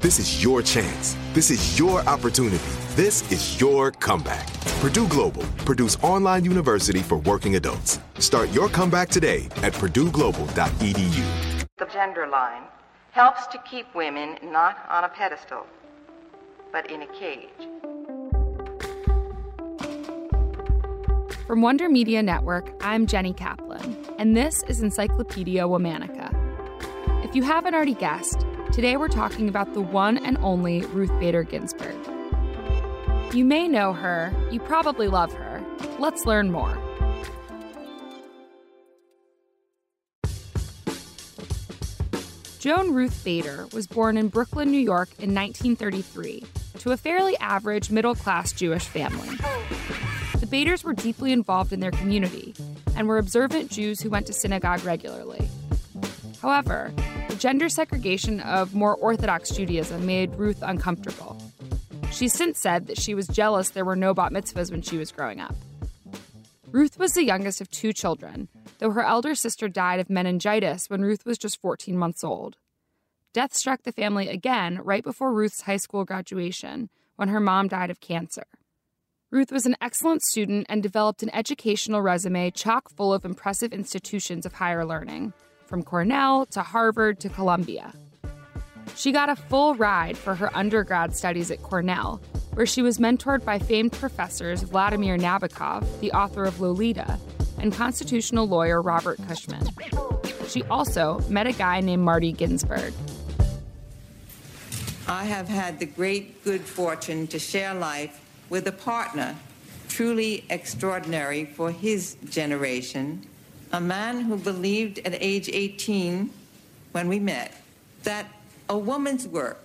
This is your chance. This is your opportunity. This is your comeback. Purdue Global, Purdue's online university for working adults. Start your comeback today at purdueglobal.edu. The gender line helps to keep women not on a pedestal, but in a cage. From Wonder Media Network, I'm Jenny Kaplan, and this is Encyclopedia Womanica. If you haven't already guessed, today we're talking about the one and only Ruth Bader Ginsburg. You may know her, you probably love her. Let's learn more. Joan Ruth Bader was born in Brooklyn, New York in 1933 to a fairly average middle class Jewish family. The Baders were deeply involved in their community and were observant Jews who went to synagogue regularly. However, gender segregation of more Orthodox Judaism made Ruth uncomfortable. She's since said that she was jealous there were no bat mitzvahs when she was growing up. Ruth was the youngest of two children, though her elder sister died of meningitis when Ruth was just 14 months old. Death struck the family again right before Ruth's high school graduation when her mom died of cancer. Ruth was an excellent student and developed an educational resume chock full of impressive institutions of higher learning, from Cornell to Harvard to Columbia. She got a full ride for her undergrad studies at Cornell, where she was mentored by famed professors Vladimir Nabokov, the author of Lolita, and constitutional lawyer Robert Cushman. She also met a guy named Marty Ginsburg. I have had the great good fortune to share life with a partner truly extraordinary for his generation, a man who believed at age 18 when we met that a woman's work,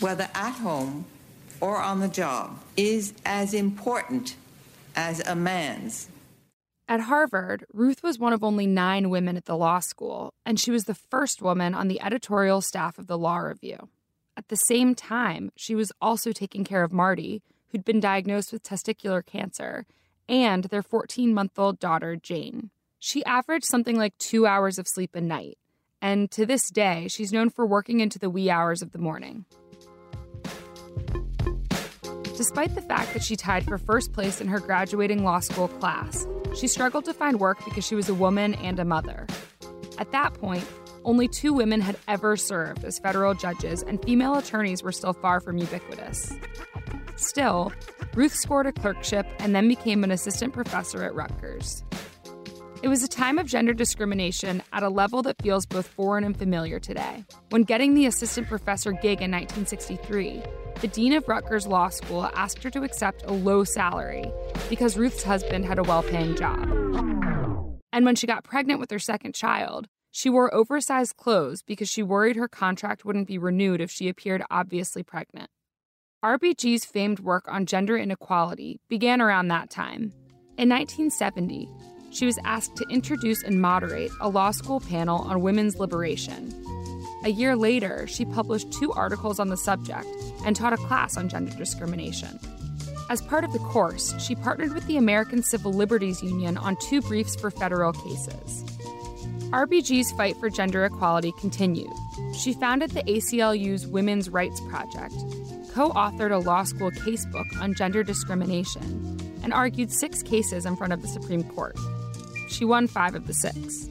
whether at home or on the job, is as important as a man's. At Harvard, Ruth was one of only nine women at the law school, and she was the first woman on the editorial staff of the Law Review. At the same time, she was also taking care of Marty, who'd been diagnosed with testicular cancer, and their 14 month old daughter, Jane. She averaged something like two hours of sleep a night, and to this day, she's known for working into the wee hours of the morning. Despite the fact that she tied for first place in her graduating law school class, she struggled to find work because she was a woman and a mother. At that point, only two women had ever served as federal judges, and female attorneys were still far from ubiquitous. Still, Ruth scored a clerkship and then became an assistant professor at Rutgers. It was a time of gender discrimination at a level that feels both foreign and familiar today. When getting the assistant professor gig in 1963, the dean of Rutgers Law School asked her to accept a low salary because Ruth's husband had a well paying job. And when she got pregnant with her second child, she wore oversized clothes because she worried her contract wouldn't be renewed if she appeared obviously pregnant. RBG's famed work on gender inequality began around that time. In 1970, she was asked to introduce and moderate a law school panel on women's liberation. A year later, she published two articles on the subject and taught a class on gender discrimination. As part of the course, she partnered with the American Civil Liberties Union on two briefs for federal cases. RBG's fight for gender equality continued. She founded the ACLU's Women's Rights Project, co authored a law school casebook on gender discrimination, and argued six cases in front of the Supreme Court. She won five of the six.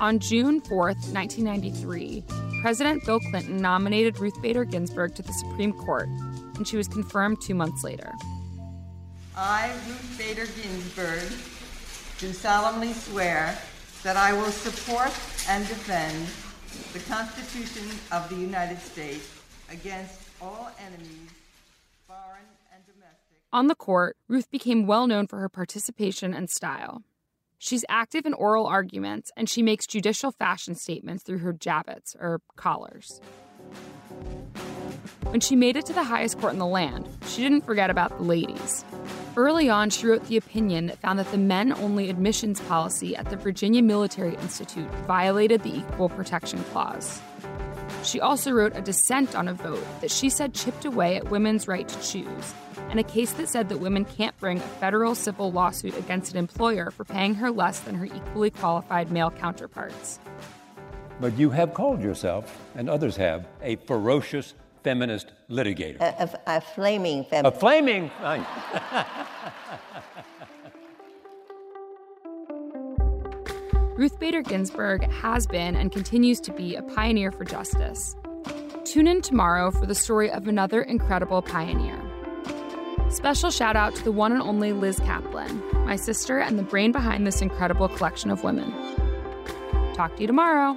On June 4, 1993, President Bill Clinton nominated Ruth Bader Ginsburg to the Supreme Court, and she was confirmed two months later. I, Ruth Bader Ginsburg, do solemnly swear that I will support and defend the Constitution of the United States against all enemies. On the court, Ruth became well known for her participation and style. She's active in oral arguments and she makes judicial fashion statements through her jabots, or collars. When she made it to the highest court in the land, she didn't forget about the ladies. Early on, she wrote the opinion that found that the men only admissions policy at the Virginia Military Institute violated the Equal Protection Clause. She also wrote a dissent on a vote that she said chipped away at women's right to choose, and a case that said that women can't bring a federal civil lawsuit against an employer for paying her less than her equally qualified male counterparts. But you have called yourself, and others have, a ferocious feminist litigator. A, a, a flaming feminist. A flaming. Ruth Bader Ginsburg has been and continues to be a pioneer for justice. Tune in tomorrow for the story of another incredible pioneer. Special shout out to the one and only Liz Kaplan, my sister and the brain behind this incredible collection of women. Talk to you tomorrow.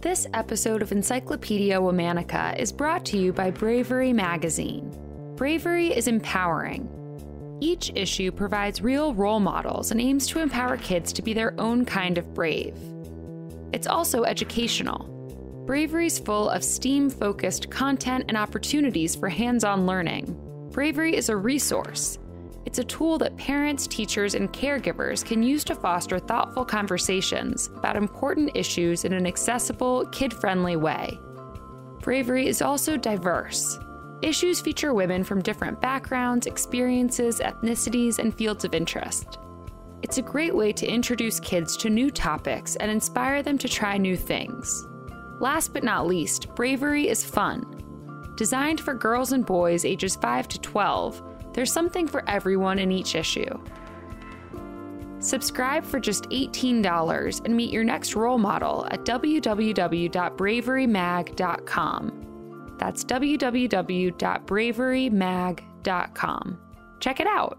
This episode of Encyclopedia Womanica is brought to you by Bravery Magazine. Bravery is empowering. Each issue provides real role models and aims to empower kids to be their own kind of brave. It's also educational. Bravery's full of STEAM focused content and opportunities for hands on learning. Bravery is a resource. It's a tool that parents, teachers, and caregivers can use to foster thoughtful conversations about important issues in an accessible, kid friendly way. Bravery is also diverse. Issues feature women from different backgrounds, experiences, ethnicities, and fields of interest. It's a great way to introduce kids to new topics and inspire them to try new things. Last but not least, Bravery is fun. Designed for girls and boys ages 5 to 12, there's something for everyone in each issue. Subscribe for just $18 and meet your next role model at www.braverymag.com. That's www.braverymag.com. Check it out.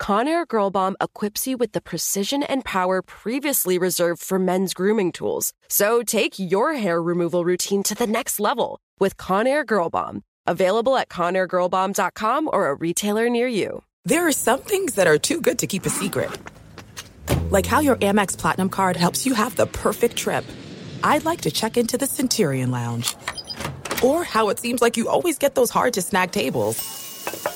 Conair Girl Bomb equips you with the precision and power previously reserved for men's grooming tools. So take your hair removal routine to the next level with Conair Girl Bomb. Available at ConairGirlBomb.com or a retailer near you. There are some things that are too good to keep a secret. Like how your Amex Platinum card helps you have the perfect trip. I'd like to check into the Centurion Lounge. Or how it seems like you always get those hard to snag tables.